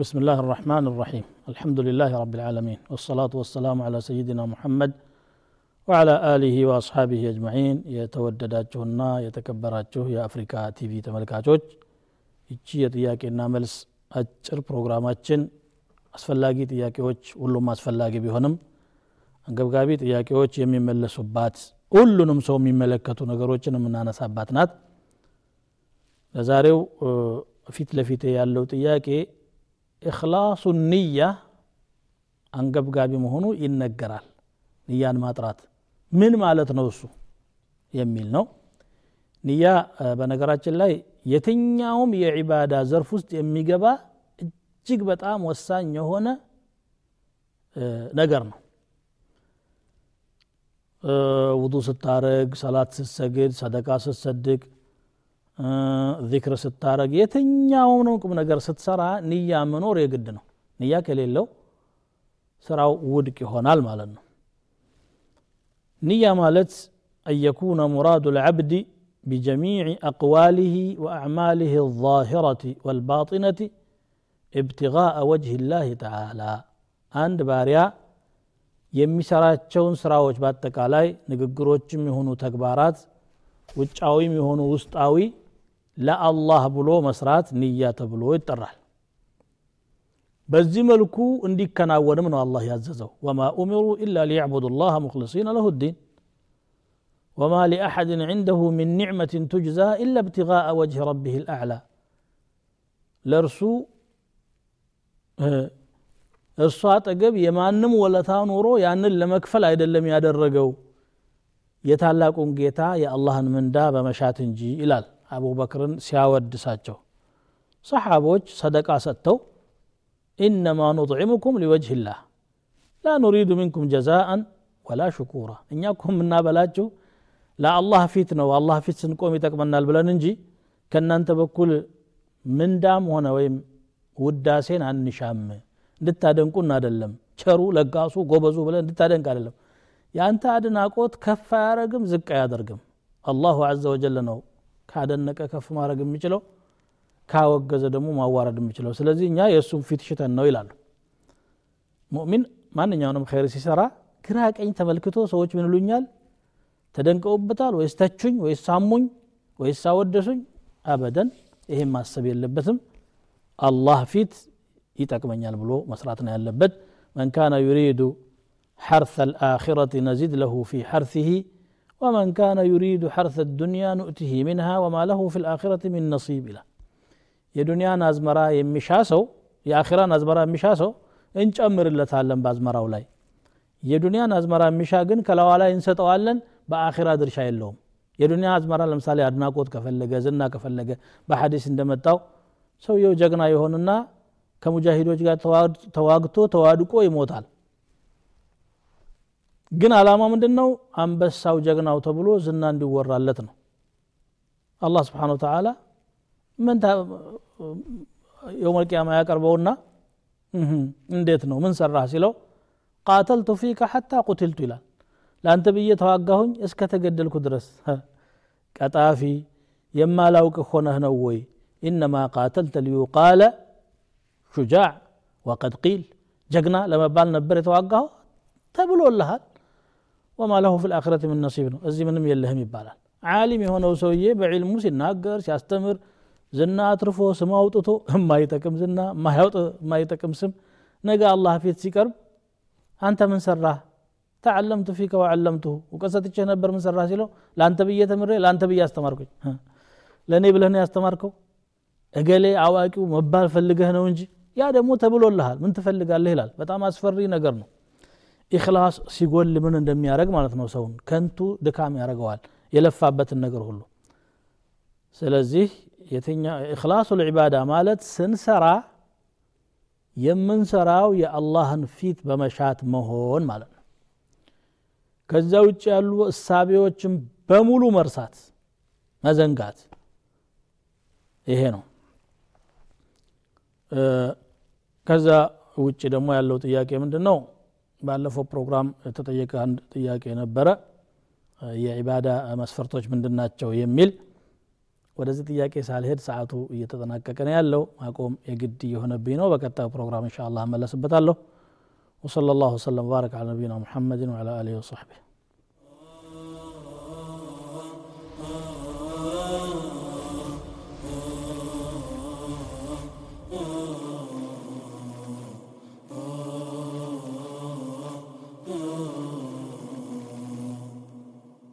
بسم الله الرحمن الرحيم الحمد لله رب العالمين والصلاة والسلام على سيدنا محمد وعلى آله وأصحابه أجمعين የተወደዳችሁና የተከበራችሁ የአፍሪካ ቲቪ ተመልካቾች ይቺ የጥያቄና መልስ አጭር ፕሮግራማችን አስፈላጊ ጥያቄዎች ሁሉም አስፈላጊ ቢሆንም አንገብጋቢ ጥያቄዎች የሚመለሱባት ሁሉንም ሰው የሚመለከቱ ነገሮችን የምናነሳባት ናት ለዛሬው ፊት ለፊቴ ያለው ጥያቄ እክላሱ ንያ አንገብጋቢ መሆኑ ይነገራል። ንያን ማጥራት ምን ማለት ነው እሱ የሚል ነው። ንያ በነገራችን ላይ የትኛውም የዒባዳ ዘርፍ ውስጥ የሚገባ እጅግ በጣም ወሳኝ የሆነ ነገር ነው። ውዱ ስታረግ ሰላት ስትሰግድ ሰደቃ ስትሰድቅ ዚክር ስታረግ የትኛውም ቁም ነገር ስትሰራ ንያ መኖር የግድ ነው ንያ ከሌለው ስራው ውድቅ ይሆናል ማለት ነው ንያ ማለት أن يكون مراد العبد بجميع أقواله وأعماله الظاهرة والباطنة ابتغاء وجه الله تعالى عند باريا የሚሰራቸውን ስራዎች በአጠቃላይ ንግግሮችም የሆኑ ተግባራት ውጫዊም የሆኑ ውስጣዊ لا الله بلو مسرات نية بلو يترحل بزي اندي كان اول من الله يعززه وما أمروا إلا ليعبدوا الله مخلصين له الدين. وما لأحد عنده من نعمة تجزى إلا ابتغاء وجه ربه الأعلى. لرسو آه، እሷ ጠገብ የማንም ወለታ ኖሮ ያንን ለመክፈል አይደለም ያደረገው። የታላቁን ጌታ የአላህን ምንዳ በመሻት እንጂ ይላል። አቡበክርን ሲያወድሳቸው። ሰሓቦች ሰደቃ ሰጥተው ኢነማ ኑጥዕሙኩም ሊወጅህላህ ላ ኑሪዱ ሚንኩም ጀዛአን ወላ ሽኩራ። እኛ እኮ የምናበላችሁ ለአላህ ፊት ነው። አላህ ፊት ስንቆም ይጠቅመናል ብለን እንጂ ከእናንተ በኩል ምንዳም ሆነ ወይም ውዳሴን አንሻም። እንድታደንቁን አደለም ቸሩ ለጋሱ ጎበዙ ብለን እንድታደንቅ አደለም የአንተ አድናቆት ከፍ አያረግም ዝቅ አያደርግም። አላሁ አዘ ወጀል ነው ካደነቀ ከፍ ማድረግ የሚችለው ካወገዘ ደግሞ ማዋረድ የሚችለው ስለዚህ እኛ የእሱም ፊት ሽተን ነው ይላሉ ሙእሚን ማንኛውንም ኸይር ሲሰራ ግራ ቀኝ ተመልክቶ ሰዎች ምን ይሉኛል ተደንቀውበታል ወይስ ተቹኝ ወይስ ሳሙኝ ወይስ አወደሱኝ አበደን ይሄም ማሰብ የለበትም አላህ ፊት ይጠቅመኛል ብሎ መስራት ነው ያለበት መን ካነ ዩሪዱ حرث الآخرة نزد له في حرثه ومن كان يريد حرث الدنيا نؤته منها وما له في الآخرة من نصيب له የዱንያን አዝመራ የሚሻ ሰው የአኺራን አዝመራ የሚሻ ሰው እንጨምርለታለን በአዝመራው ላይ የዱንያን አዝመራ የሚሻ ግን ከላዋ ላይ እንሰጠዋለን በአኺራ ድርሻ የለውም የዱንያ አዝመራ ለምሳሌ አድናቆት ከፈለገ ዝና ከፈለገ በሐዲስ እንደመጣው ሰውየው ጀግና የሆንና ከሙጃሂዶች ጋር ተዋግቶ ተዋድቆ ይሞታል ግን አላማ ምንድን ነው አንበሳው ጀግናው ተብሎ ዝና እንዲወራለት ነው አላህ ስብሓን ወተላ ምን የውመልቅያማ ያቀርበውና እንዴት ነው ምን ሰራህ ሲለው ቃተልቱ ፊከ ሐታ ቁትልቱ ይላል ለአንተ ብዬ ተዋጋሁኝ እስከ ተገደልኩ ድረስ ቀጣፊ የማላውቅ ሆነህ ነው ወይ ኢነማ ቃተልተ ሊዩቃለ ሹጃዕ ወቀድ ቂል ጀግና ለመባል ነበር የተዋጋሁ ተብሎልሃል ወማ ለሁ ፊ ልአክረት ምን ነሲብ ነው እዚህ ምንም የለህም ይባላል ዓሊም የሆነው ሰውዬ በዕልሙ ሲናገር ሲያስተምር ዝና አትርፎ ስም አውጥቶ የማይጠቅም ዝና የማይጠቅም ስም ነገ አላህ ፊት ሲቀርብ አንተ ምን ሰራህ ተዓለምቱ ፊከ ወዓለምቱሁ እውቀት ሰጥቼህ ነበር ምን ሰራህ ሲለው ለአንተ ብዬ ተምሬ ለአንተ ብዬ አስተማርኩኝ ለእኔ ብለህ ነው ያስተማርከው እገሌ አዋቂው መባል ፈልገህ ነው እንጂ ያ ደግሞ ተብሎልሃል ምን ትፈልጋለህ ይላል በጣም አስፈሪ ነገር ነው ኢክላስ ሲጎል ምን እንደሚያደረግ ማለት ነው ሰውን ከንቱ ድካም ያደረገዋል የለፋበትን ነገር ሁሉ። ስለዚህ إخلاص العبادة ማለት ስንሰራ የምንሰራው የአላህን ፊት በመሻት መሆን ማለት ነው። ከዛ ውጭ ያሉ እሳቤዎችን በሙሉ መርሳት መዘንጋት ይሄ ነው። ከዛ ውጭ ደግሞ ያለው ጥያቄ ምንድን ነው ባለፈው ፕሮግራም የተጠየቀ አንድ ጥያቄ ነበረ የዒባዳ መስፈርቶች ምንድን ናቸው የሚል ወደዚህ ጥያቄ ሳልሄድ ሰዓቱ እየተጠናቀቀ ነው ያለው ማቆም የግድ የሆነብኝ ነው በቀጣዩ ፕሮግራም እንሻ አላህ እመለስበታለሁ وصلى الله وسلم وبارك على نبينا محمد وعلى اله وصحبه